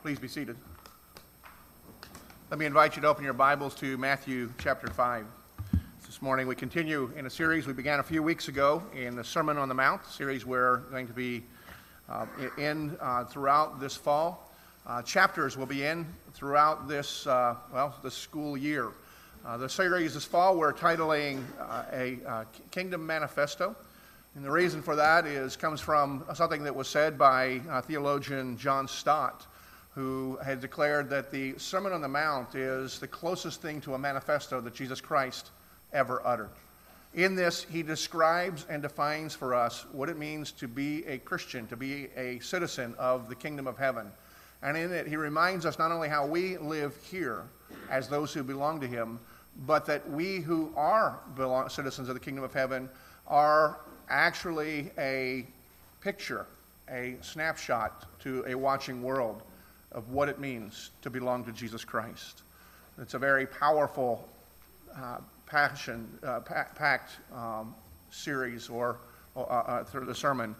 Please be seated. Let me invite you to open your Bibles to Matthew chapter 5. This morning we continue in a series we began a few weeks ago in the Sermon on the Mount, series we're going to be uh, in uh, throughout this fall. Uh, chapters will be in throughout this, uh, well, the school year. Uh, the series this fall we're titling uh, a Kingdom Manifesto. And the reason for that is comes from something that was said by theologian John Stott who had declared that the Sermon on the Mount is the closest thing to a manifesto that Jesus Christ ever uttered. In this, he describes and defines for us what it means to be a Christian, to be a citizen of the kingdom of heaven. And in it, he reminds us not only how we live here as those who belong to him, but that we who are belong, citizens of the kingdom of heaven are actually a picture, a snapshot to a watching world of what it means to belong to Jesus Christ. It's a very powerful, uh, passion uh, packed um, series or uh, uh, through the sermon,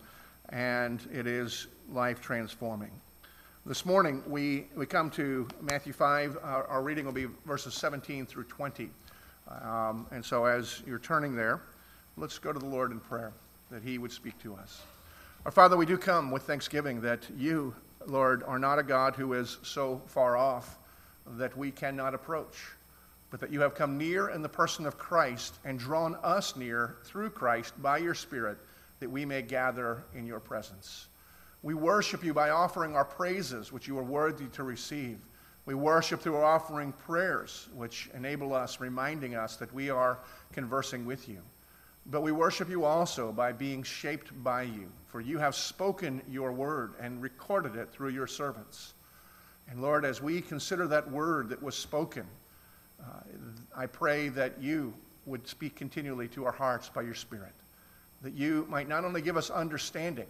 and it is life transforming. This morning we, we come to Matthew 5. Our, our reading will be verses 17 through 20. Um, and so as you're turning there, let's go to the Lord in prayer that He would speak to us. Our Father, we do come with thanksgiving that you Lord, are not a God who is so far off that we cannot approach, but that you have come near in the person of Christ and drawn us near through Christ by your Spirit that we may gather in your presence. We worship you by offering our praises, which you are worthy to receive. We worship through offering prayers, which enable us, reminding us that we are conversing with you. But we worship you also by being shaped by you, for you have spoken your word and recorded it through your servants. And Lord, as we consider that word that was spoken, uh, I pray that you would speak continually to our hearts by your Spirit, that you might not only give us understanding,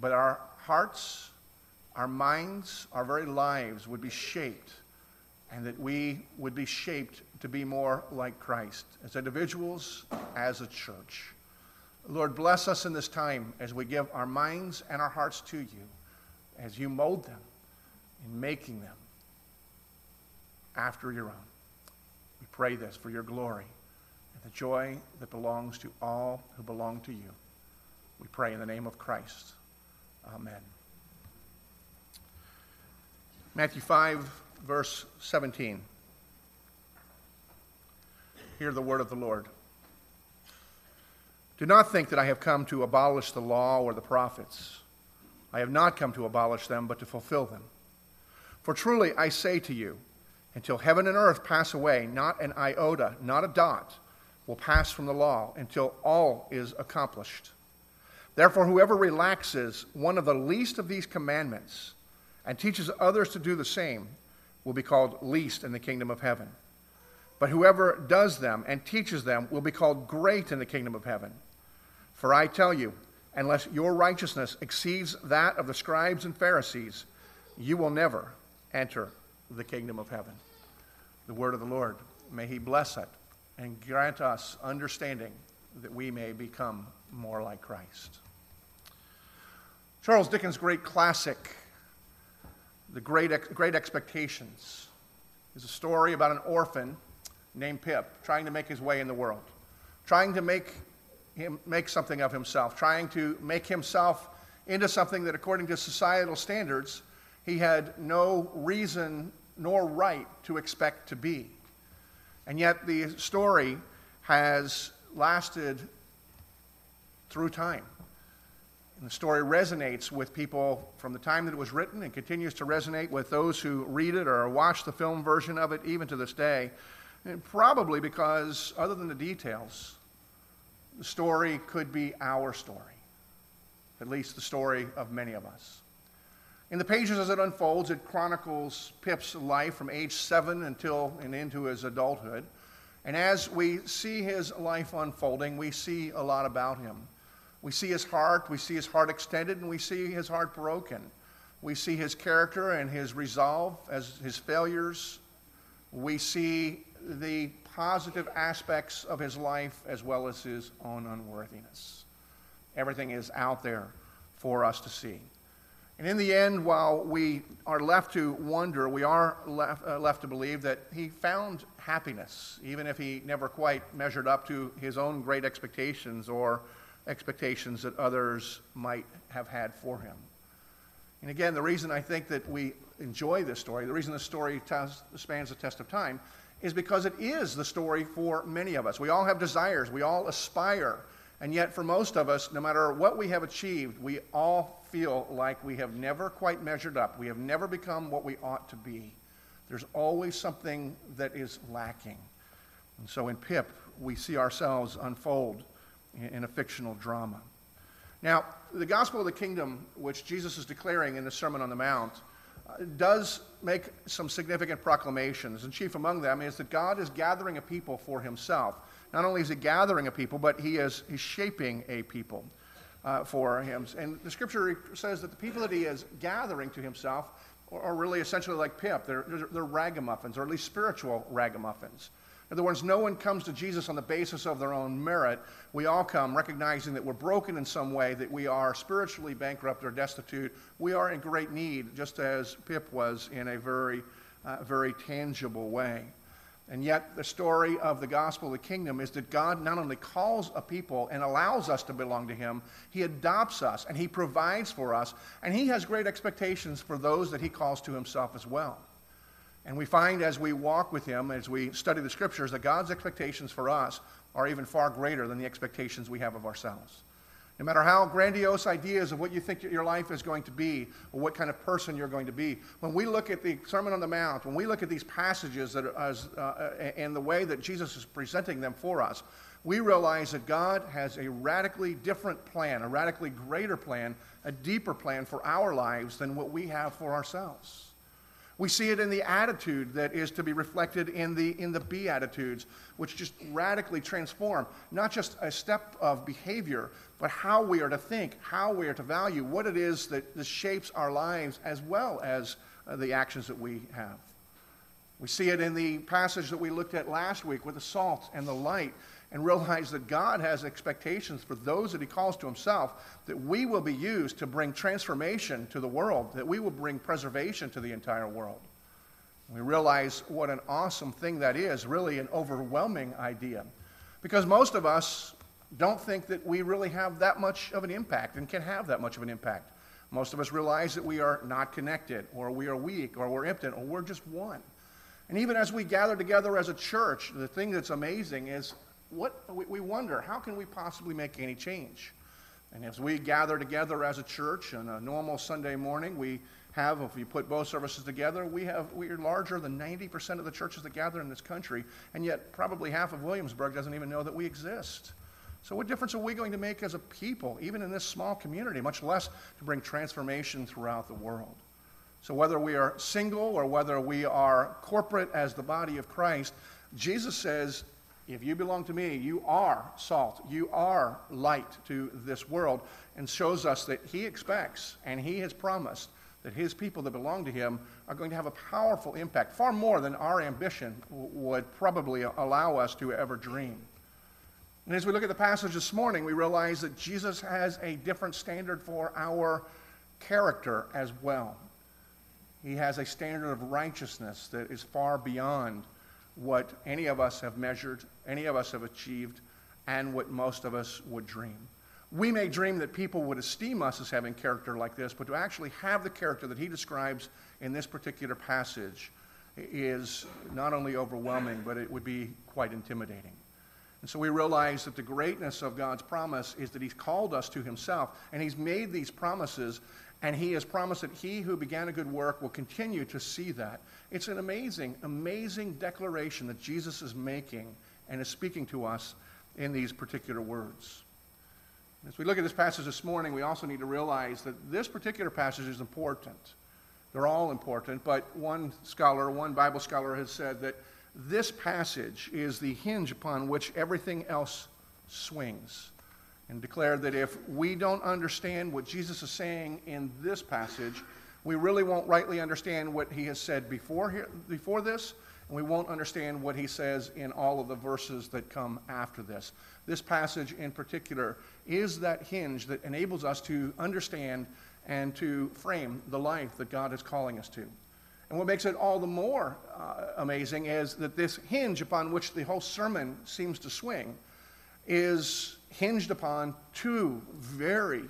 but our hearts, our minds, our very lives would be shaped, and that we would be shaped to be more like Christ as individuals, as a church. Lord, bless us in this time as we give our minds and our hearts to you, as you mold them in making them after your own. We pray this for your glory and the joy that belongs to all who belong to you. We pray in the name of Christ. Amen. Matthew 5, verse 17. Hear the word of the Lord. Do not think that I have come to abolish the law or the prophets. I have not come to abolish them, but to fulfill them. For truly I say to you, until heaven and earth pass away, not an iota, not a dot, will pass from the law until all is accomplished. Therefore, whoever relaxes one of the least of these commandments and teaches others to do the same will be called least in the kingdom of heaven. But whoever does them and teaches them will be called great in the kingdom of heaven. For I tell you, unless your righteousness exceeds that of the scribes and Pharisees, you will never enter the kingdom of heaven. The word of the Lord. May he bless it and grant us understanding that we may become more like Christ. Charles Dickens' great classic, The Great, great Expectations, is a story about an orphan named Pip trying to make his way in the world, trying to make, him, make something of himself, trying to make himself into something that, according to societal standards, he had no reason nor right to expect to be. And yet, the story has lasted through time. And the story resonates with people from the time that it was written and continues to resonate with those who read it or watch the film version of it even to this day. And probably because, other than the details, the story could be our story, at least the story of many of us. In the pages as it unfolds, it chronicles Pip's life from age seven until and into his adulthood. And as we see his life unfolding, we see a lot about him. We see his heart, we see his heart extended, and we see his heart broken. We see his character and his resolve as his failures. We see the positive aspects of his life as well as his own unworthiness. Everything is out there for us to see. And in the end, while we are left to wonder, we are left, uh, left to believe that he found happiness, even if he never quite measured up to his own great expectations or expectations that others might have had for him. And again, the reason I think that we enjoy this story, the reason this story test, spans the test of time, is because it is the story for many of us. We all have desires, we all aspire, and yet for most of us, no matter what we have achieved, we all feel like we have never quite measured up. We have never become what we ought to be. There's always something that is lacking. And so in Pip, we see ourselves unfold in a fictional drama. Now, the gospel of the kingdom, which Jesus is declaring in the Sermon on the Mount, uh, does make some significant proclamations. And chief among them is that God is gathering a people for himself. Not only is he gathering a people, but he is he's shaping a people uh, for him. And the scripture says that the people that he is gathering to himself are, really essentially like Pip. They're, they're, they're ragamuffins, or at least spiritual ragamuffins. In other words, no one comes to Jesus on the basis of their own merit. We all come recognizing that we're broken in some way, that we are spiritually bankrupt or destitute. We are in great need, just as Pip was in a very, uh, very tangible way. And yet, the story of the gospel of the kingdom is that God not only calls a people and allows us to belong to Him, He adopts us and He provides for us, and He has great expectations for those that He calls to Himself as well. And we find as we walk with Him, as we study the scriptures, that God's expectations for us are even far greater than the expectations we have of ourselves. No matter how grandiose ideas of what you think your life is going to be or what kind of person you're going to be, when we look at the Sermon on the Mount, when we look at these passages that uh, and the way that Jesus is presenting them for us, we realize that God has a radically different plan, a radically greater plan, a deeper plan for our lives than what we have for ourselves. We see it in the attitude that is to be reflected in the, in the Beatitudes, which just radically transform not just a step of behavior, but how we are to think, how we are to value, what it is that, that shapes our lives as well as uh, the actions that we have. We see it in the passage that we looked at last week with the salt and the light and realize that God has expectations for those that He calls to Himself, that we will be used to bring transformation to the world, that we will bring preservation to the entire world. We realize what an awesome thing that is, really an overwhelming idea. Because most of us don't think that we really have that much of an impact and can have that much of an impact. Most of us realize that we are not connected, or we are weak, or we're impotent, or we're just one. And even as we gather together as a church, the thing that's amazing is what we wonder how can we possibly make any change? And as we gather together as a church on a normal sunday morning we have if you put both services together we have we are larger than 90% of the churches that gather in this country and yet probably half of williamsburg doesn't even know that we exist. So what difference are we going to make as a people even in this small community much less to bring transformation throughout the world? So whether we are single or whether we are corporate as the body of christ jesus says if you belong to me, you are salt. You are light to this world, and shows us that He expects and He has promised that His people that belong to Him are going to have a powerful impact, far more than our ambition would probably allow us to ever dream. And as we look at the passage this morning, we realize that Jesus has a different standard for our character as well. He has a standard of righteousness that is far beyond what any of us have measured, any of us have achieved, and what most of us would dream. We may dream that people would esteem us as having character like this, but to actually have the character that he describes in this particular passage is not only overwhelming, but it would be quite intimidating. And so we realize that the greatness of God's promise is that He's called us to Himself, and He's made these promises, and He has promised that He who began a good work will continue to see that. It's an amazing, amazing declaration that Jesus is making and is speaking to us in these particular words. As we look at this passage this morning, we also need to realize that this particular passage is important. They're all important, but one scholar, one Bible scholar, has said that this passage is the hinge upon which everything else swings and declare that if we don't understand what Jesus is saying in this passage, we really won't rightly understand what he has said before, here, before this, and we won't understand what he says in all of the verses that come after this. This passage in particular is that hinge that enables us to understand and to frame the life that God is calling us to. And what makes it all the more uh, amazing is that this hinge upon which the whole sermon seems to swing is hinged upon two very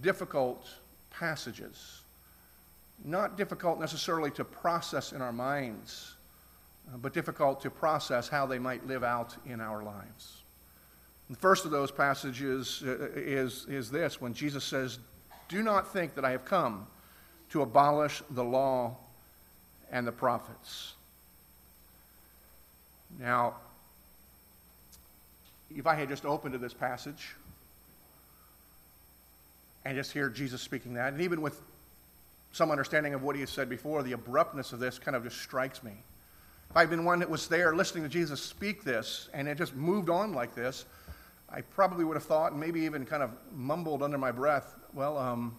difficult passages. Not difficult necessarily to process in our minds, uh, but difficult to process how they might live out in our lives. The first of those passages uh, is, is this when Jesus says, Do not think that I have come to abolish the law and the prophets. Now, if I had just opened to this passage and just hear Jesus speaking that, and even with some understanding of what he has said before, the abruptness of this kind of just strikes me. If I'd been one that was there listening to Jesus speak this and it just moved on like this, I probably would have thought, and maybe even kind of mumbled under my breath, well, um,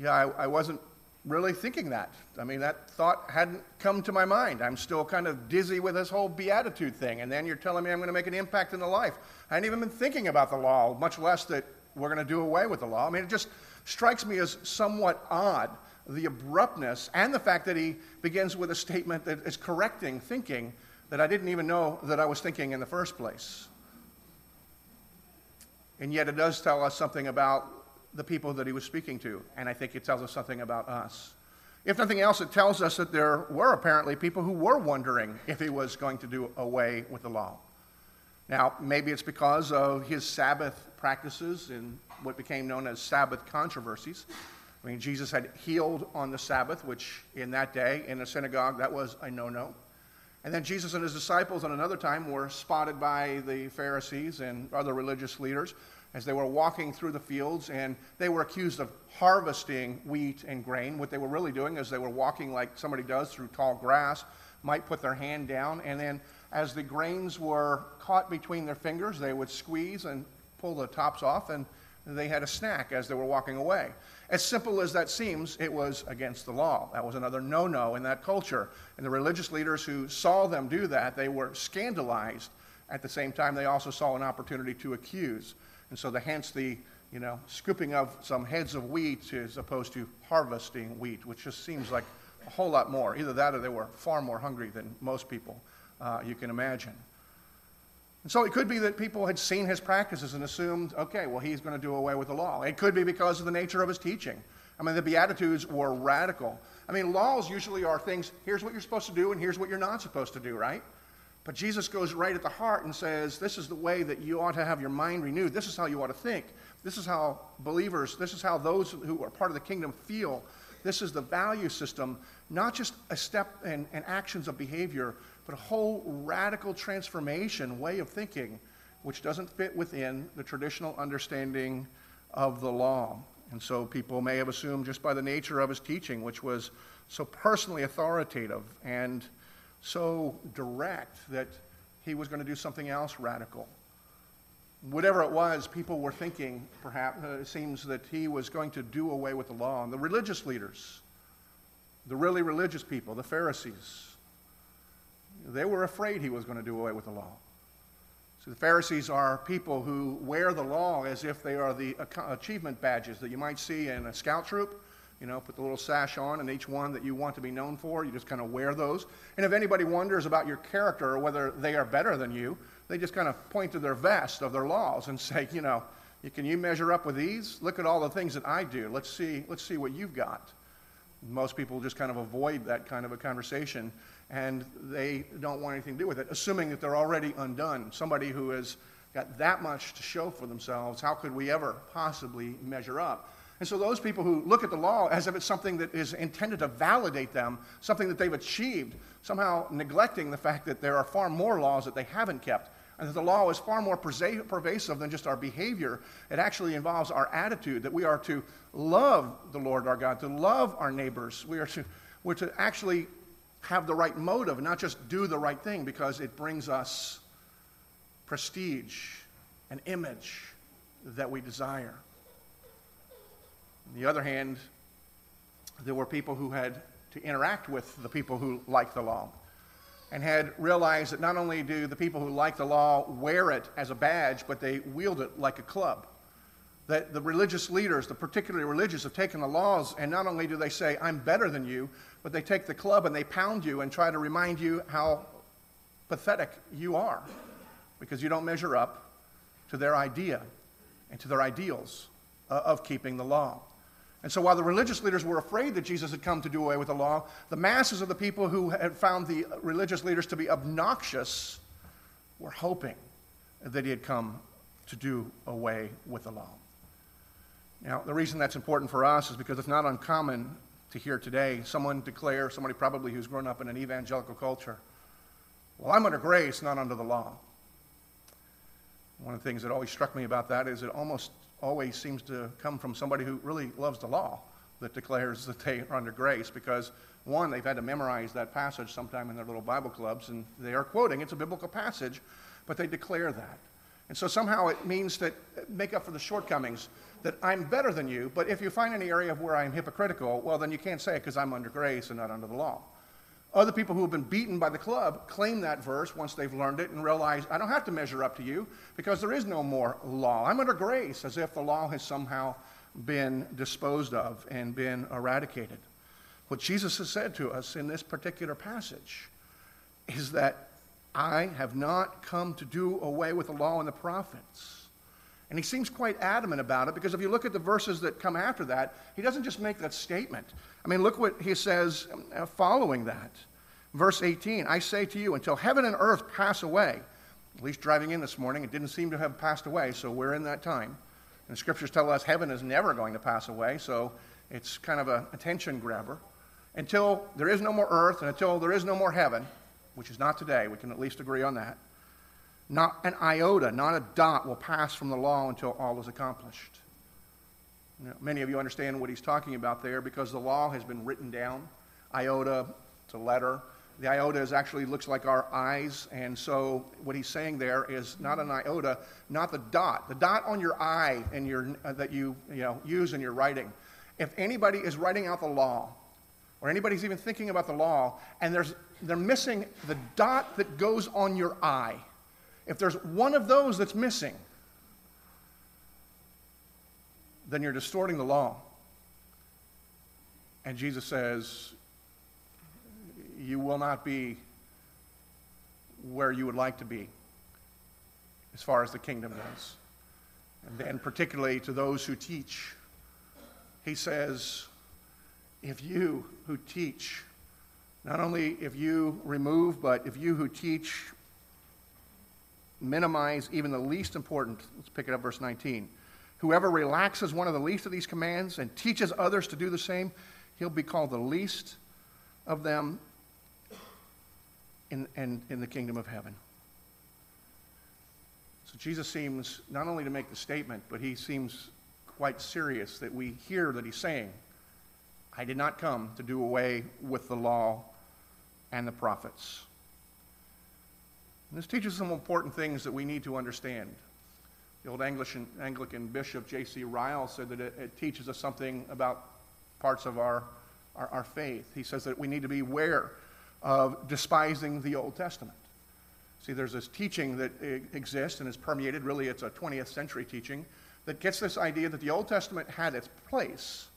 yeah, I, I wasn't really thinking that. I mean, that thought hadn't come to my mind. I'm still kind of dizzy with this whole beatitude thing. And then you're telling me I'm going to make an impact in the life. I hadn't even been thinking about the law, much less that we're going to do away with the law. I mean, it just strikes me as somewhat odd the abruptness and the fact that he begins with a statement that is correcting thinking that I didn't even know that I was thinking in the first place. And yet it does tell us something about the people that he was speaking to, and I think it tells us something about us. If nothing else, it tells us that there were apparently people who were wondering if he was going to do away with the law. Now, maybe it's because of his Sabbath practices and what became known as Sabbath controversies. I mean, Jesus had healed on the Sabbath, which in that day in a synagogue, that was a no no. And then Jesus and his disciples on another time were spotted by the Pharisees and other religious leaders as they were walking through the fields, and they were accused of harvesting wheat and grain. What they were really doing is they were walking like somebody does through tall grass, might put their hand down, and then as the grains were caught between their fingers, they would squeeze and pull the tops off, and they had a snack as they were walking away. As simple as that seems, it was against the law. That was another no no in that culture. And the religious leaders who saw them do that, they were scandalized. At the same time, they also saw an opportunity to accuse. And so, the, hence the you know, scooping of some heads of wheat as opposed to harvesting wheat, which just seems like a whole lot more. Either that or they were far more hungry than most people uh, you can imagine. And so it could be that people had seen his practices and assumed, okay, well, he's going to do away with the law. It could be because of the nature of his teaching. I mean, the Beatitudes were radical. I mean, laws usually are things here's what you're supposed to do and here's what you're not supposed to do, right? But Jesus goes right at the heart and says, This is the way that you ought to have your mind renewed. This is how you ought to think. This is how believers, this is how those who are part of the kingdom feel. This is the value system, not just a step and, and actions of behavior, but a whole radical transformation, way of thinking, which doesn't fit within the traditional understanding of the law. And so people may have assumed just by the nature of his teaching, which was so personally authoritative and so direct, that he was going to do something else radical. Whatever it was, people were thinking, perhaps, uh, it seems that he was going to do away with the law. And the religious leaders, the really religious people, the Pharisees, they were afraid he was going to do away with the law. So the Pharisees are people who wear the law as if they are the achievement badges that you might see in a scout troop. You know, put the little sash on, and each one that you want to be known for, you just kind of wear those. And if anybody wonders about your character or whether they are better than you, they just kind of point to their vest of their laws and say, you know, can you measure up with these? Look at all the things that I do. Let's see, let's see what you've got. Most people just kind of avoid that kind of a conversation and they don't want anything to do with it, assuming that they're already undone. Somebody who has got that much to show for themselves, how could we ever possibly measure up? And so, those people who look at the law as if it's something that is intended to validate them, something that they've achieved, somehow neglecting the fact that there are far more laws that they haven't kept, and that the law is far more pervasive than just our behavior. It actually involves our attitude that we are to love the Lord our God, to love our neighbors. We are to, we're to actually have the right motive, not just do the right thing because it brings us prestige and image that we desire. On the other hand, there were people who had to interact with the people who like the law and had realized that not only do the people who like the law wear it as a badge, but they wield it like a club. that the religious leaders, the particularly religious, have taken the laws, and not only do they say, I'm better than you, but they take the club and they pound you and try to remind you how pathetic you are because you don't measure up to their idea and to their ideals of keeping the law. And so while the religious leaders were afraid that Jesus had come to do away with the law, the masses of the people who had found the religious leaders to be obnoxious were hoping that he had come to do away with the law. Now, the reason that's important for us is because it's not uncommon to hear today someone declare, somebody probably who's grown up in an evangelical culture, well, I'm under grace, not under the law. One of the things that always struck me about that is it almost always seems to come from somebody who really loves the law that declares that they are under grace because, one, they've had to memorize that passage sometime in their little Bible clubs and they are quoting, it's a biblical passage, but they declare that. And so somehow it means that uh, make up for the shortcomings that I'm better than you, but if you find any area of where I'm hypocritical, well, then you can't say it because I'm under grace and not under the law. Other people who have been beaten by the club claim that verse once they've learned it and realize, I don't have to measure up to you because there is no more law. I'm under grace, as if the law has somehow been disposed of and been eradicated. What Jesus has said to us in this particular passage is that I have not come to do away with the law and the prophets. And he seems quite adamant about it because if you look at the verses that come after that, he doesn't just make that statement. I mean, look what he says uh, following that. Verse 18 I say to you, until heaven and earth pass away, at least driving in this morning, it didn't seem to have passed away, so we're in that time. And the scriptures tell us heaven is never going to pass away, so it's kind of a attention grabber. Until there is no more earth and until there is no more heaven, which is not today, we can at least agree on that not an iota, not a dot will pass from the law until all is accomplished. Many of you understand what he's talking about there because the law has been written down, iota it's a letter. The iota is actually looks like our eyes, and so what he's saying there is not an iota, not the dot. The dot on your eye and your, uh, that you, you know, use in your writing. If anybody is writing out the law, or anybody's even thinking about the law, and there's, they're missing the dot that goes on your eye, if there's one of those that's missing, then you're distorting the law. And Jesus says, You will not be where you would like to be as far as the kingdom goes. And then, particularly to those who teach, he says, If you who teach, not only if you remove, but if you who teach minimize even the least important. Let's pick it up, verse 19. Whoever relaxes one of the least of these commands and teaches others to do the same, he'll be called the least of them in, in, in the kingdom of heaven. So Jesus seems not only to make the statement, but he seems quite serious that we hear that he's saying, I did not come to do away with the law and the prophets. And this teaches some important things that we need to understand. The old Anglican, Anglican bishop J.C. Ryle said that it, it, teaches us something about parts of our, our, our faith. He says that we need to be aware of despising the Old Testament. See, there's this teaching that exists and is permeated, really, it's a 20th century teaching, that gets this idea that the Old Testament had its place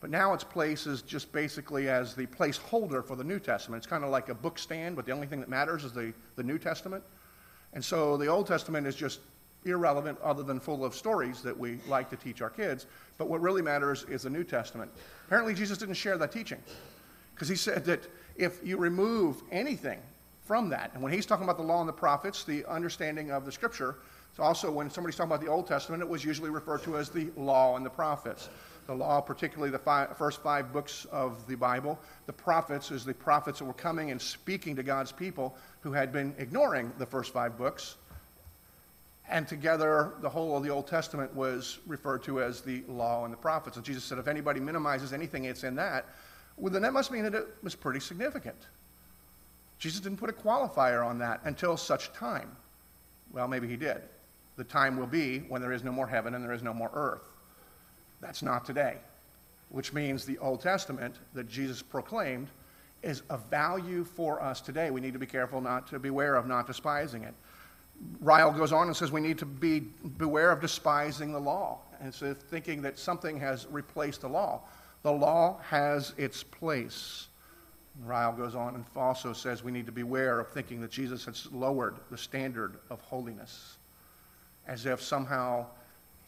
but now its place is just basically as the placeholder for the New Testament. It's kind of like a book stand, but the only thing that matters is the, the New Testament. And so the Old Testament is just irrelevant other than full of stories that we like to teach our kids. But what really matters is the New Testament. Apparently, Jesus didn't share that teaching because he said that if you remove anything from that, and when he's talking about the law and the prophets, the understanding of the scripture, so also when somebody's talking about the Old Testament, it was usually referred to as the law and the prophets the law, particularly the five, first five books of the Bible. The prophets is the prophets that were coming and speaking to God's people who had been ignoring the first five books. And together, the whole of the Old Testament was referred to as the law and the prophets. And Jesus said, if anybody minimizes anything it's in that, well, then that must mean that it was pretty significant. Jesus didn't put a qualifier on that until such time. Well, maybe he did. The time will be when there is no more heaven and there is no more earth. That's not today, which means the Old Testament that Jesus proclaimed is a value for us today. We need to be careful not to beware of not despising it. Ryle goes on and says we need to be beware of despising the law. and so thinking that something has replaced the law. The law has its place. Ryle goes on and also says we need to beware of thinking that Jesus has lowered the standard of holiness, as if somehow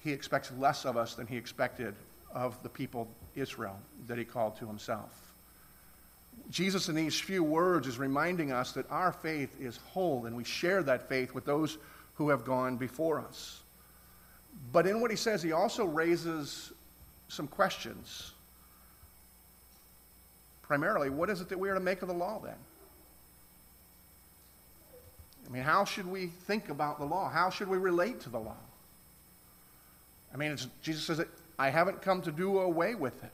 he expects less of us than he expected of the people Israel that he called to himself. Jesus, in these few words, is reminding us that our faith is whole and we share that faith with those who have gone before us. But in what he says, he also raises some questions. Primarily, what is it that we are to make of the law then? I mean, how should we think about the law? How should we relate to the law? I mean, Jesus says, I haven't come to do away with it.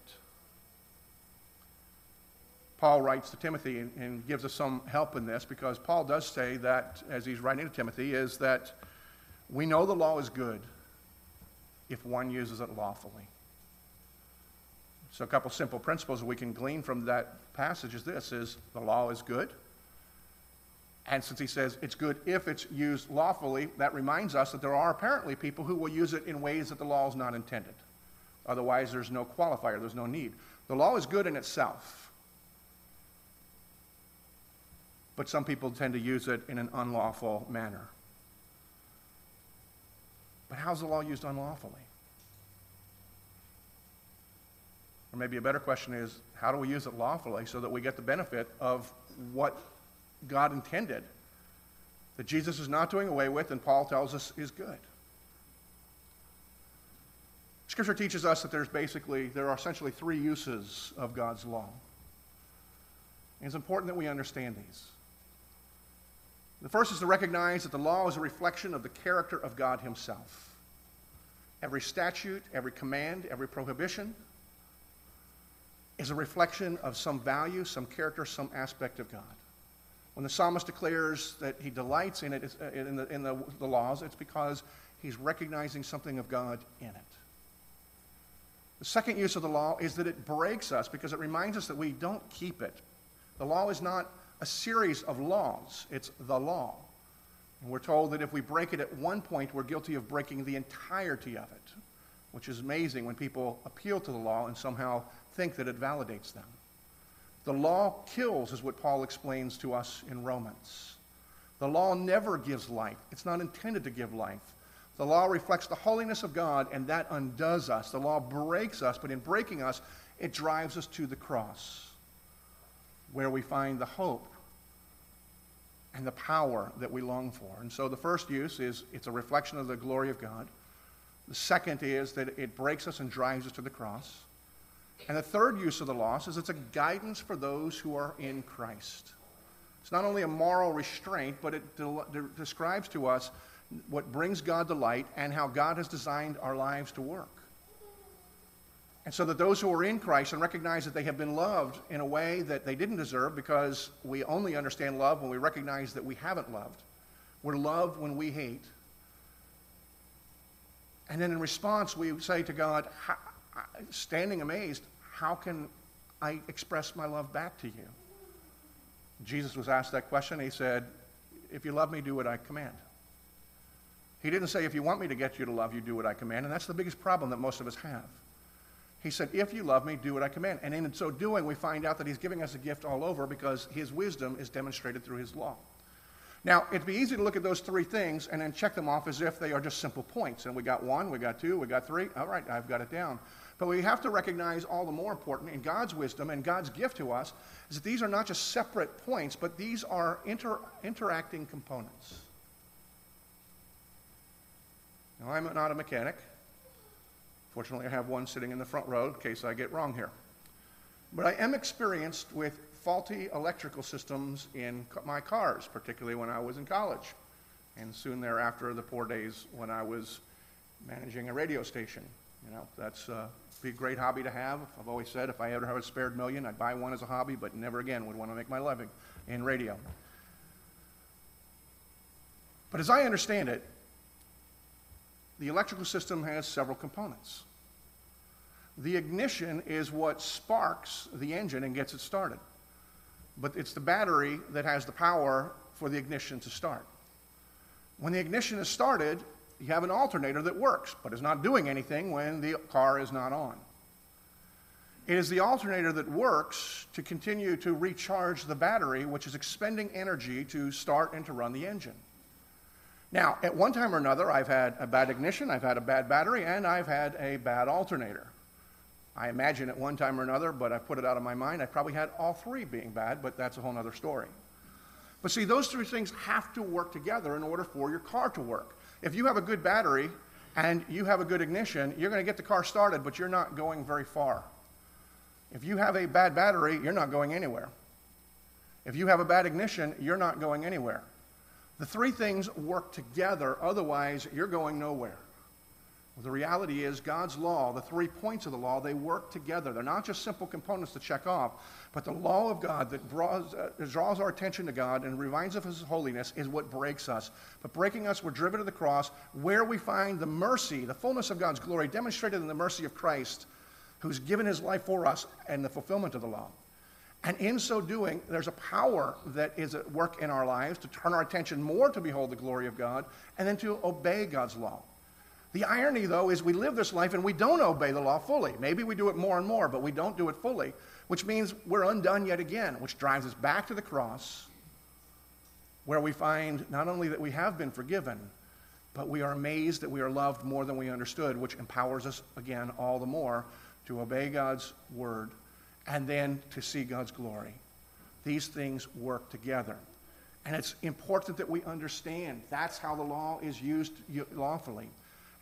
Paul writes to Timothy and, and, gives us some help in this because Paul does say that, as he's writing to Timothy, is that we know the law is good if one uses it lawfully. So a couple simple principles we can glean from that passage is this is the law is good. And since he says it's good if it's used lawfully, that reminds us that there are apparently people who will use it in ways that the law is not intended. Otherwise, there's no qualifier, there's no need. The law is good in itself. but some people tend to use it in an unlawful manner. But how's the law used unlawfully? Or maybe a better question is how do we use it lawfully so that we get the benefit of what God intended? That Jesus is not doing away with, and Paul tells us is good. Scripture teaches us that there's basically, there are essentially three uses of God's law. And it's important that we understand these. The first is to recognize that the law is a reflection of the character of God Himself. Every statute, every command, every prohibition is a reflection of some value, some character, some aspect of God. When the psalmist declares that he delights in it, uh, in, the, in the, the laws, it's because he's recognizing something of God in it. The second use of the law is that it breaks us because it reminds us that we don't keep it. The law is not a series of laws. It's the law. And we're told that if we break it at one point, we're guilty of breaking the entirety of it, which is amazing when people appeal to the law and somehow think that it validates them. The law kills, is what Paul explains to us in Romans. The law never gives life, it's not intended to give life. The law reflects the holiness of God, and that undoes us. The law breaks us, but in breaking us, it drives us to the cross where we find the hope and the power that we long for. And so the first use is it's a reflection of the glory of God. The second is that it breaks us and drives us to the cross. And the third use of the loss is it's a guidance for those who are in Christ. It's not only a moral restraint, but it de- de- describes to us what brings God delight and how God has designed our lives to work. And so that those who are in Christ and recognize that they have been loved in a way that they didn't deserve because we only understand love when we recognize that we haven't loved. We're loved when we hate. And then in response, we say to God, standing amazed, how can I express my love back to you? Jesus was asked that question. He said, If you love me, do what I command. He didn't say, If you want me to get you to love you, do what I command. And that's the biggest problem that most of us have. He said, If you love me, do what I command. And in so doing, we find out that he's giving us a gift all over because his wisdom is demonstrated through his law. Now, it'd be easy to look at those three things and then check them off as if they are just simple points. And we got one, we got two, we got three. All right, I've got it down. But we have to recognize all the more important in God's wisdom and God's gift to us is that these are not just separate points, but these are inter- interacting components. Now, I'm not a mechanic. Fortunately, I have one sitting in the front row in case I get wrong here. But I am experienced with faulty electrical systems in my cars, particularly when I was in college, and soon thereafter, the poor days when I was managing a radio station. You know, that's uh, be a great hobby to have. I've always said if I ever have a spared million, I'd buy one as a hobby, but never again would want to make my living in radio. But as I understand it, the electrical system has several components. The ignition is what sparks the engine and gets it started. But it's the battery that has the power for the ignition to start. When the ignition is started, you have an alternator that works but is not doing anything when the car is not on. It is the alternator that works to continue to recharge the battery, which is expending energy to start and to run the engine. Now, at one time or another, I've had a bad ignition, I've had a bad battery, and I've had a bad alternator. I imagine at one time or another, but I've put it out of my mind, I probably had all three being bad, but that's a whole other story. But see, those three things have to work together in order for your car to work. If you have a good battery and you have a good ignition, you're going to get the car started, but you're not going very far. If you have a bad battery, you're not going anywhere. If you have a bad ignition, you're not going anywhere. The three things work together, otherwise, you're going nowhere. Well, the reality is, God's law, the three points of the law, they work together. They're not just simple components to check off, but the law of God that draws, uh, draws our attention to God and reminds us of His holiness is what breaks us. But breaking us, we're driven to the cross, where we find the mercy, the fullness of God's glory, demonstrated in the mercy of Christ, who's given His life for us and the fulfillment of the law. And in so doing, there's a power that is at work in our lives to turn our attention more to behold the glory of God and then to obey God's law. The irony, though, is we live this life and we don't obey the law fully. Maybe we do it more and more, but we don't do it fully, which means we're undone yet again, which drives us back to the cross, where we find not only that we have been forgiven, but we are amazed that we are loved more than we understood, which empowers us again all the more to obey God's word and then to see God's glory. These things work together. And it's important that we understand that's how the law is used lawfully.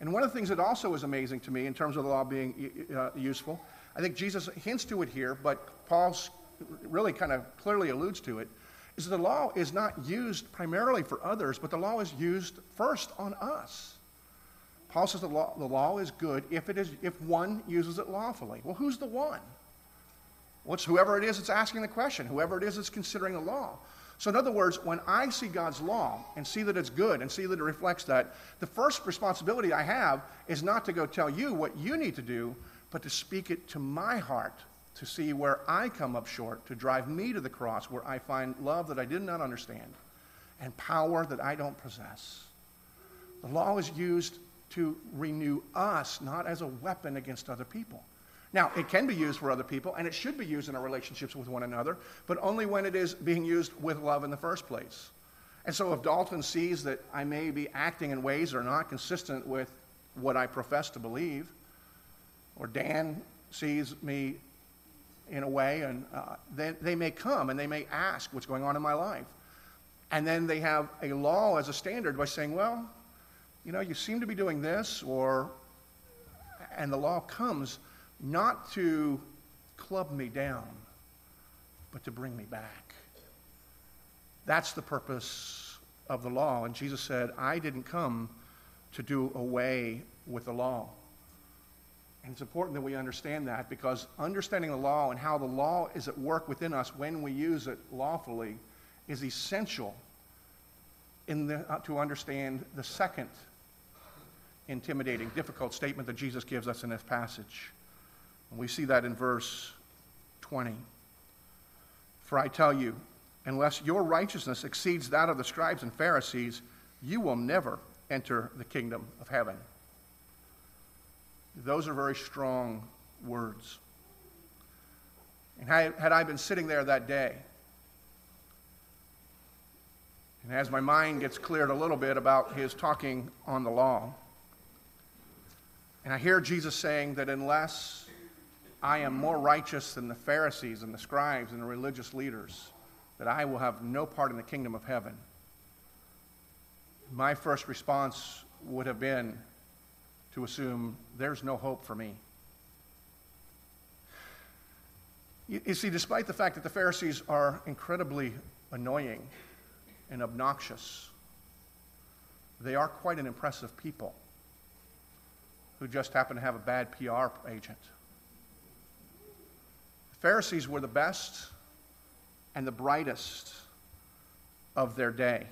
And one of the things that also is amazing to me in terms of the law being uh, useful, I think Jesus hints to it here, but Paul really kind of clearly alludes to it, is that the law is not used primarily for others, but the law is used first on us. Paul says the law, the law is good if, it is, if one uses it lawfully. Well, who's the one? Well, whoever it is that's asking the question, whoever it is that's considering the law. So, in other words, when I see God's law and see that it's good and see that it reflects that, the first responsibility I have is not to go tell you what you need to do, but to speak it to my heart to see where I come up short, to drive me to the cross where I find love that I did not understand and power that I don't possess. The law is used to renew us, not as a weapon against other people. Now, it can be used for other people, and it should be used in our relationships with one another, but only when it is being used with love in the first place. And so, if Dalton sees that I may be acting in ways that are not consistent with what I profess to believe, or Dan sees me in a way, and uh, they, they may come and they may ask what's going on in my life. And then they have a law as a standard by saying, well, you know, you seem to be doing this, or, and the law comes not to club me down, but to bring me back. That's the purpose of the law. And Jesus said, I didn't come to do away with the law. And it's important that we understand that because understanding the law and how the law is at work within us when we use it lawfully is essential in the, uh, to understand the second intimidating, difficult statement that Jesus gives us in this passage. We see that in verse 20. For I tell you, unless your righteousness exceeds that of the scribes and Pharisees, you will never enter the kingdom of heaven. Those are very strong words. And had I been sitting there that day, and as my mind gets cleared a little bit about his talking on the law, and I hear Jesus saying that unless I am more righteous than the Pharisees and the scribes and the religious leaders, that I will have no part in the kingdom of heaven. My first response would have been to assume there's no hope for me. You, you see, despite the fact that the Pharisees are incredibly annoying and obnoxious, they are quite an impressive people who just happen to have a bad PR agent. Pharisees were the best and the brightest of their day.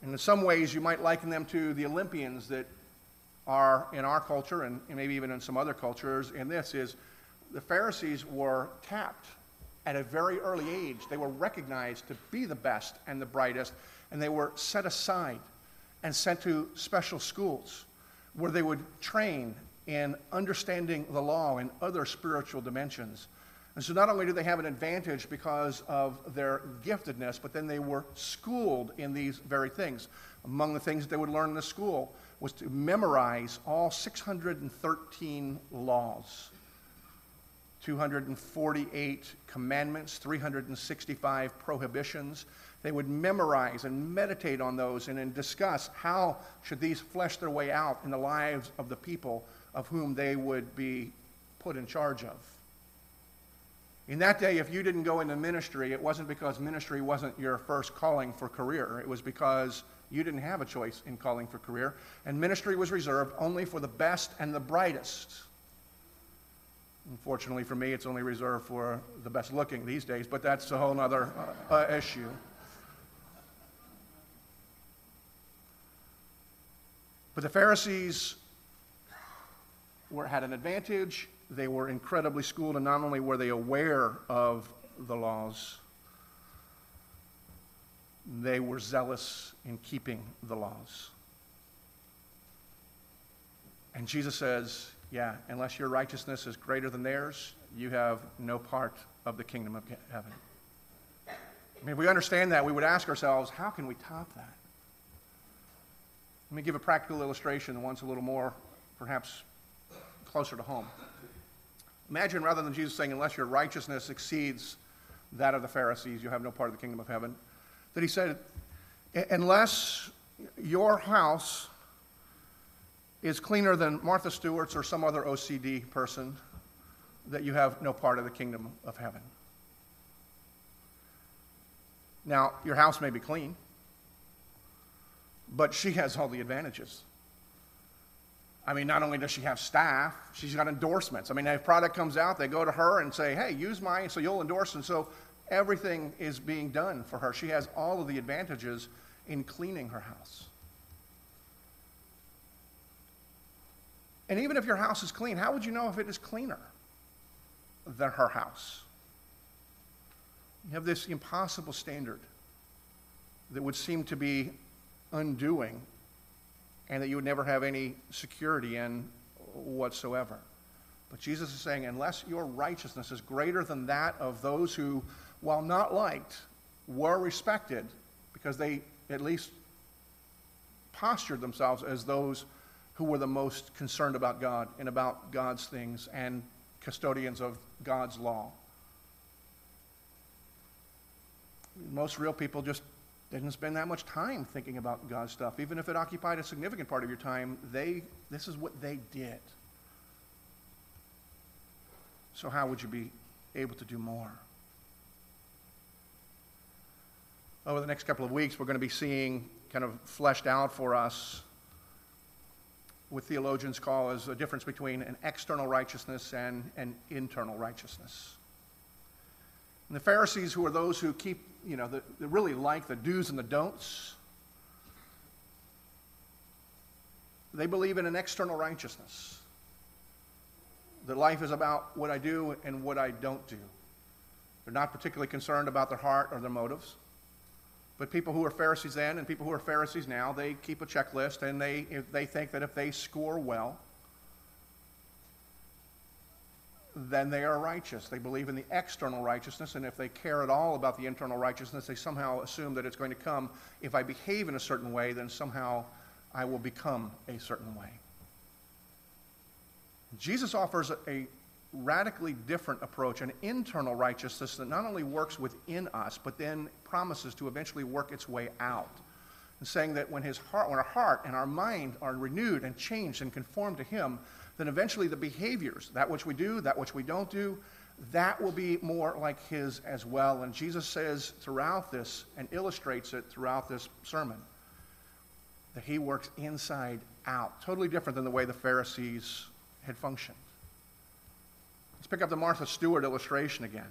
And in some ways, you might liken them to the Olympians that are in our culture and maybe even in some other cultures. And this is the Pharisees were tapped at a very early age. They were recognized to be the best and the brightest, and they were set aside. and sent to special schools where they would train in understanding the law and other spiritual dimensions. And so not only do they have an advantage because of their giftedness, but then they were schooled in these very things. Among the things that they would learn in the school was to memorize all 613 laws, 248 commandments, 365 prohibitions. They would memorize and meditate on those and then discuss how should these flesh their way out in the lives of the people of whom they would be put in charge of. In that day, if you didn't go into ministry, it wasn't because ministry wasn't your first calling for career. It was because you didn't have a choice in calling for career. And ministry was reserved only for the best and the brightest. Unfortunately for me, it's only reserved for the best looking these days, but that's a whole other uh, uh, issue. But the Pharisees were, had an advantage. They were incredibly schooled, and not only were they aware of the laws, they were zealous in keeping the laws. And Jesus says, Yeah, unless your righteousness is greater than theirs, you have no part of the kingdom of heaven. I mean, if we understand that, we would ask ourselves, how can we top that? Let me give a practical illustration, the ones a little more, perhaps closer to home. Imagine rather than Jesus saying, unless your righteousness exceeds that of the Pharisees, you have no part of the kingdom of heaven, that he said, unless your house is cleaner than Martha Stewart's or some other OCD person, that you have no part of the kingdom of heaven. Now, your house may be clean, but she has all the advantages. I mean, not only does she have staff, she's got endorsements. I mean, if product comes out, they go to her and say, hey, use mine so you'll endorse. And so everything is being done for her. She has all of the advantages in cleaning her house. And even if your house is clean, how would you know if it is cleaner than her house? You have this impossible standard that would seem to be undoing and that you would never have any security in whatsoever. But Jesus is saying, unless your righteousness is greater than that of those who, while not liked, were respected because they at least postured themselves as those who were the most concerned about God and about God's things and custodians of God's law. Most real people just didn't spend that much time thinking about God's stuff. Even if it occupied a significant part of your time, they, this is what they did. So, how would you be able to do more? Over the next couple of weeks, we're going to be seeing kind of fleshed out for us what theologians call as a difference between an external righteousness and an internal righteousness. And the Pharisees, who are those who keep you know, that, really like the do's and the don'ts. They believe in an external righteousness. That life is about what I do and what I don't do. They're not particularly concerned about their heart or their motives. But people who are Pharisees then and people who are Pharisees now, they keep a checklist and they, they think that if they score well, then they are righteous. They believe in the external righteousness, and if they care at all about the internal righteousness, they somehow assume that it's going to come. If I behave in a certain way, then somehow I will become a certain way. Jesus offers a, radically different approach, an internal righteousness that not only works within us, but then promises to eventually work its way out. And saying that when, his heart, when our heart and our mind are renewed and changed and conformed to Him, then eventually the behaviors, that which we do, that which we don't do, that will be more like his as well. And Jesus says throughout this and illustrates it throughout this sermon that he works inside out, totally different than the way the Pharisees had functioned. Let's pick up the Martha Stewart illustration again.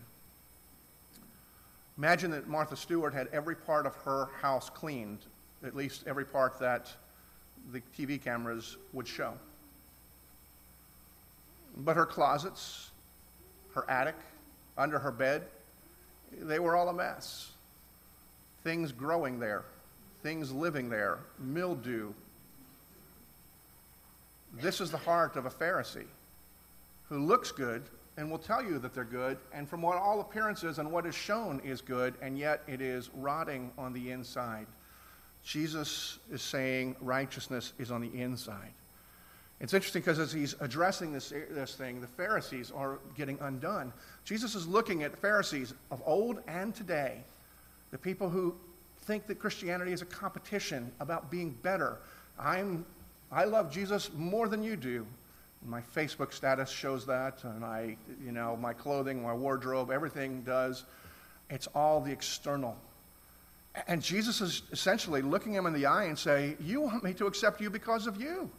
Imagine that Martha Stewart had every part of her house cleaned, at least every part that the TV cameras would show. But her closets, her attic, under her bed, they were all a mess. Things growing there, things living there, mildew. This is the heart of a Pharisee who looks good and will tell you that they're good, and from what all appearances and what is shown is good, and yet it is rotting on the inside. Jesus is saying righteousness is on the inside. It's interesting because as he's addressing this, this thing, the Pharisees are getting undone. Jesus is looking at Pharisees of old and today, the people who think that Christianity is a competition about being better. I'm, I love Jesus more than you do. My Facebook status shows that, and I, you know, my clothing, my wardrobe, everything does. It's all the external. And Jesus is essentially looking him in the eye and say, "You want me to accept you because of you,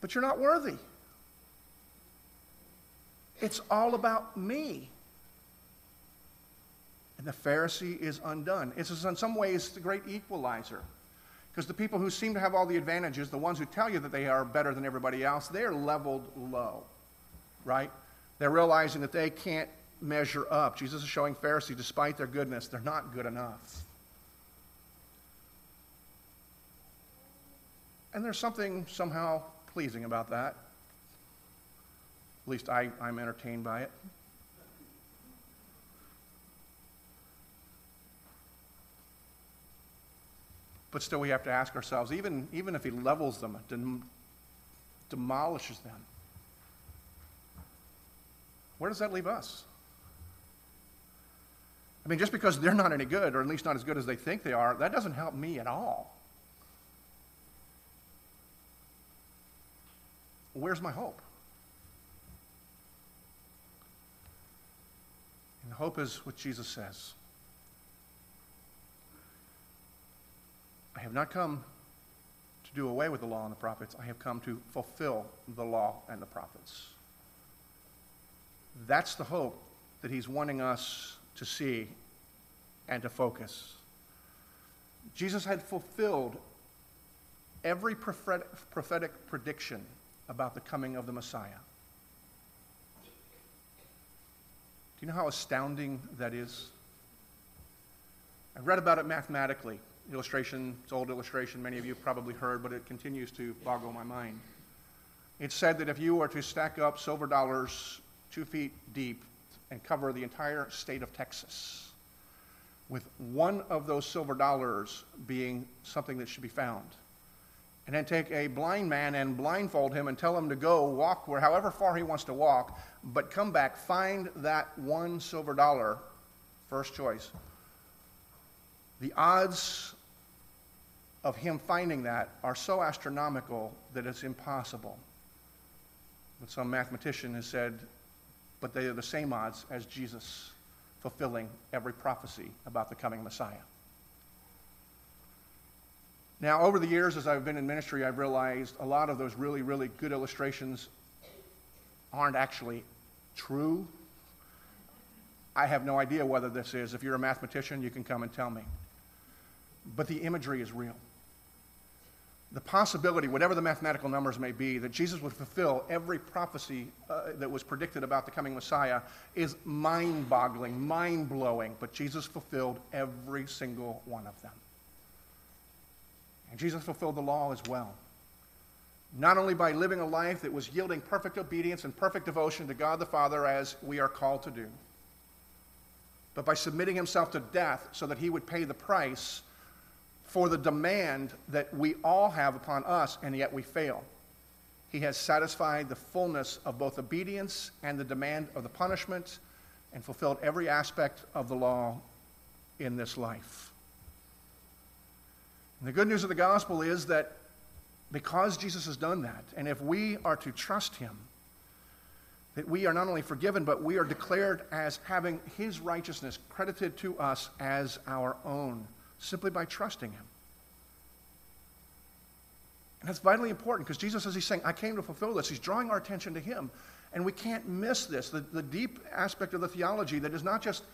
but you're not worthy. It's all about me." And the Pharisee is undone. It's in some ways the great equalizer. Because the people who seem to have all the advantages, the ones who tell you that they are better than everybody else, they're leveled low, right? They're realizing that they can't measure up. Jesus is showing Pharisees, despite their goodness, they're not good enough. And there's something somehow pleasing about that. At least I, I'm entertained by it. But still, we have to ask ourselves even, even if he levels them, dem- demolishes them, where does that leave us? I mean, just because they're not any good, or at least not as good as they think they are, that doesn't help me at all. Where's my hope? And hope is what Jesus says. I have not come to do away with the law and the prophets. I have come to fulfill the law and the prophets. That's the hope that he's wanting us to see and to focus. Jesus had fulfilled every prophetic, prediction about the coming of the Messiah. Do you know how astounding that is? I read about it mathematically illustration, it's old illustration, many of you probably heard, but it continues to boggle my mind. It said that if you were to stack up silver dollars two feet deep and cover the entire state of Texas, with one of those silver dollars being something that should be found, and then take a blind man and blindfold him and tell him to go walk where however far he wants to walk, but come back, find that one silver dollar, first choice. The odds of him finding that are so astronomical that it's impossible. But some mathematician has said, but they are the same odds as Jesus fulfilling every prophecy about the coming Messiah. Now, over the years, as I've been in ministry, I've realized a lot of those really, really good illustrations aren't actually true. I have no idea whether this is. If you're a mathematician, you can come and tell me. But the imagery is real the possibility, whatever the mathematical numbers may be, that Jesus would fulfill every prophecy uh, that was predicted about the coming Messiah is mind boggling, mind blowing, but Jesus fulfilled every single one of them. And Jesus fulfilled the law as well. Not only by living a life that was yielding perfect obedience and perfect devotion to God the Father as we are called to do, but by submitting himself to death so that he would pay the price for the demand that we all have upon us, and yet we fail. He has satisfied the fullness of both obedience and the demand of the punishment and fulfilled every aspect of the law in this life. And the good news of the gospel is that because Jesus has done that, and if we are to trust him, that we are not only forgiven, but we are declared as having his righteousness credited to us as our own simply by trusting Him. And that's vitally important because Jesus, as He's saying, I came to fulfill this, He's drawing our attention to Him. And we can't miss this the, the deep aspect of the theology that is not just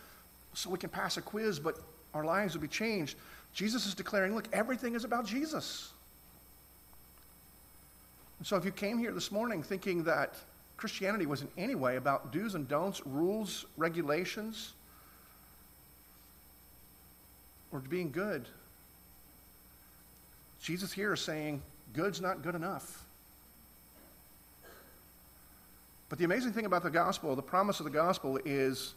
so we can pass a quiz, but our lives will be changed. Jesus is declaring, look, everything is about Jesus. And so if you came here this morning thinking that Christianity was in any way about do's and don'ts, rules, regulations, or being good. Jesus here is saying, good's not good enough. But the amazing thing about the gospel, the promise of the gospel, is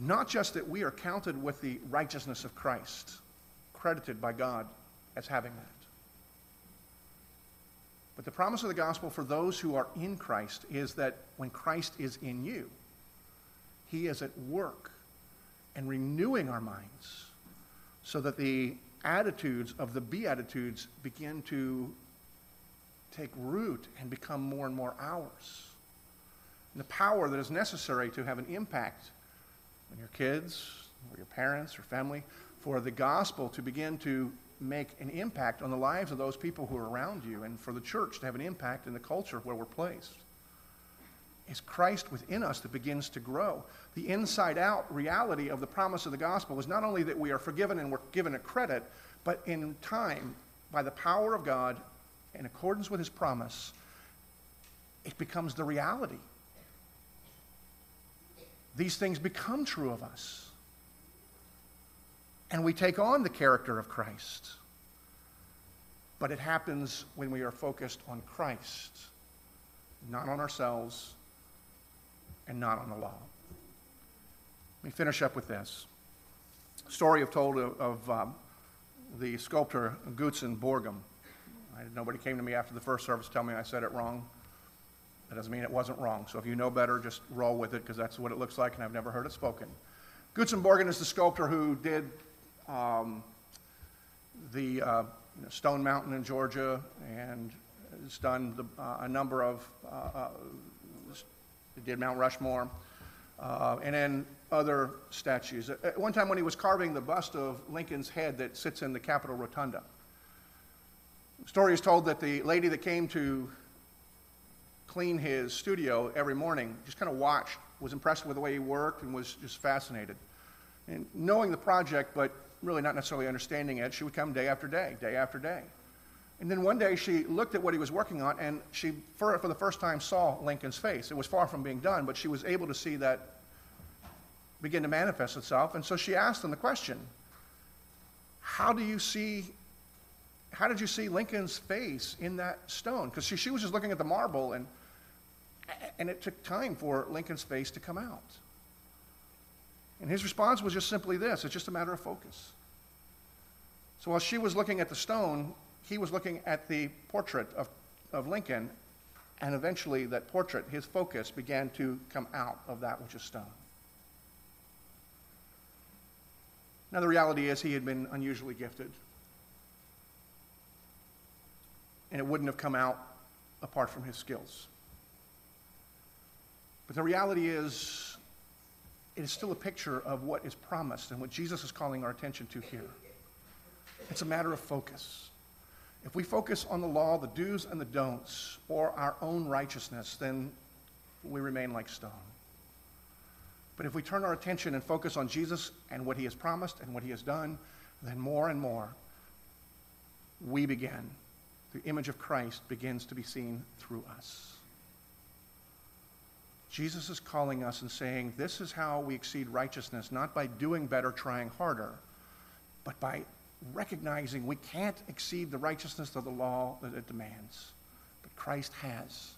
not just that we are counted with the righteousness of Christ, credited by God as having that. But the promise of the gospel for those who are in Christ is that when Christ is in you, he is at work and renewing our minds so that the attitudes of the Beatitudes begin to take root and become more and more ours. And the power that is necessary to have an impact on your kids or your parents or family for the gospel to begin to make an impact on the lives of those people who are around you and for the church to have an impact in the culture where we're placed. It's Christ within us that begins to grow. The inside out reality of the promise of the gospel is not only that we are forgiven and we're given a credit, but in time, by the power of God, in accordance with his promise, it becomes the reality. These things become true of us. And we take on the character of Christ. But it happens when we are focused on Christ, not on ourselves, and not on the law. Let me finish up with this. Story I've told of, of um, the sculptor Gutzon Borglum. I, nobody came to me after the first service to tell me I said it wrong. That doesn't mean it wasn't wrong. So if you know better, just roll with it because that's what it looks like, and I've never heard it spoken. Gutzon Borglum is the sculptor who did um, the uh, you know, Stone Mountain in Georgia and has done the, uh, a number of, uh, uh did Mount Rushmore, uh, and then other statues. At one time when he was carving the bust of Lincoln's head that sits in the Capitol Rotunda, the story is told that the lady that came to clean his studio every morning just kind of watched, was impressed with the way he worked, and was just fascinated. And knowing the project, but really not necessarily understanding it, she would come day after day, day after day. And then one day she looked at what he was working on, and she, for, for the first time, saw Lincoln's face. It was far from being done, but she was able to see that begin to manifest itself. And so she asked him the question How do you see how did you see Lincoln's face in that stone? Because she, she was just looking at the marble, and, and it took time for Lincoln's face to come out. And his response was just simply this it's just a matter of focus. So while she was looking at the stone, he was looking at the portrait of, of Lincoln, and eventually that portrait, his focus, began to come out of that which is stone. Now, the reality is he had been unusually gifted, and it wouldn't have come out apart from his skills. But the reality is, it is still a picture of what is promised and what Jesus is calling our attention to here. It's a matter of focus. If we focus on the law, the do's and the don'ts, or our own righteousness, then we remain like stone. But if we turn our attention and focus on Jesus and what he has promised and what he has done, then more and more we begin. The image of Christ begins to be seen through us. Jesus is calling us and saying, This is how we exceed righteousness, not by doing better, trying harder, but by recognizing we can't exceed the righteousness of the law that it demands. But Christ has.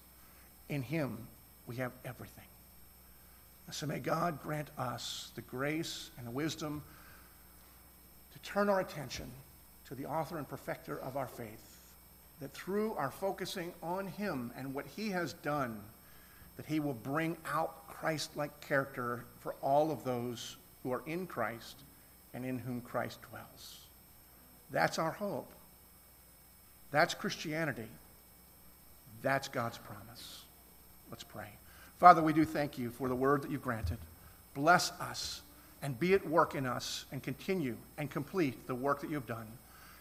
In him, we have everything. So may God grant us the grace and the wisdom to turn our attention to the author and perfecter of our faith, that through our focusing on him and what he has done, that he will bring out Christ-like character for all of those who are in Christ and in whom Christ dwells. That's our hope. That's Christianity. That's God's promise. Let's pray. Father, we do thank you for the word that you've granted. Bless us and be at work in us and continue and complete the work that you've done.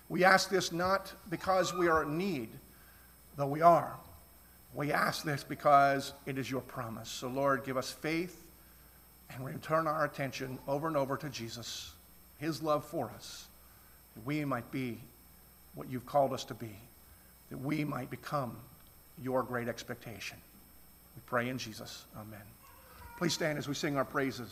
We ask this not because we are in need, though we are. We ask this because it is your promise. So, Lord, give us faith and return our attention over and over to Jesus, his love for us that we might be what you've called us to be, that we might become your great expectation. We pray in Jesus. Amen. Please stand as we sing our praises.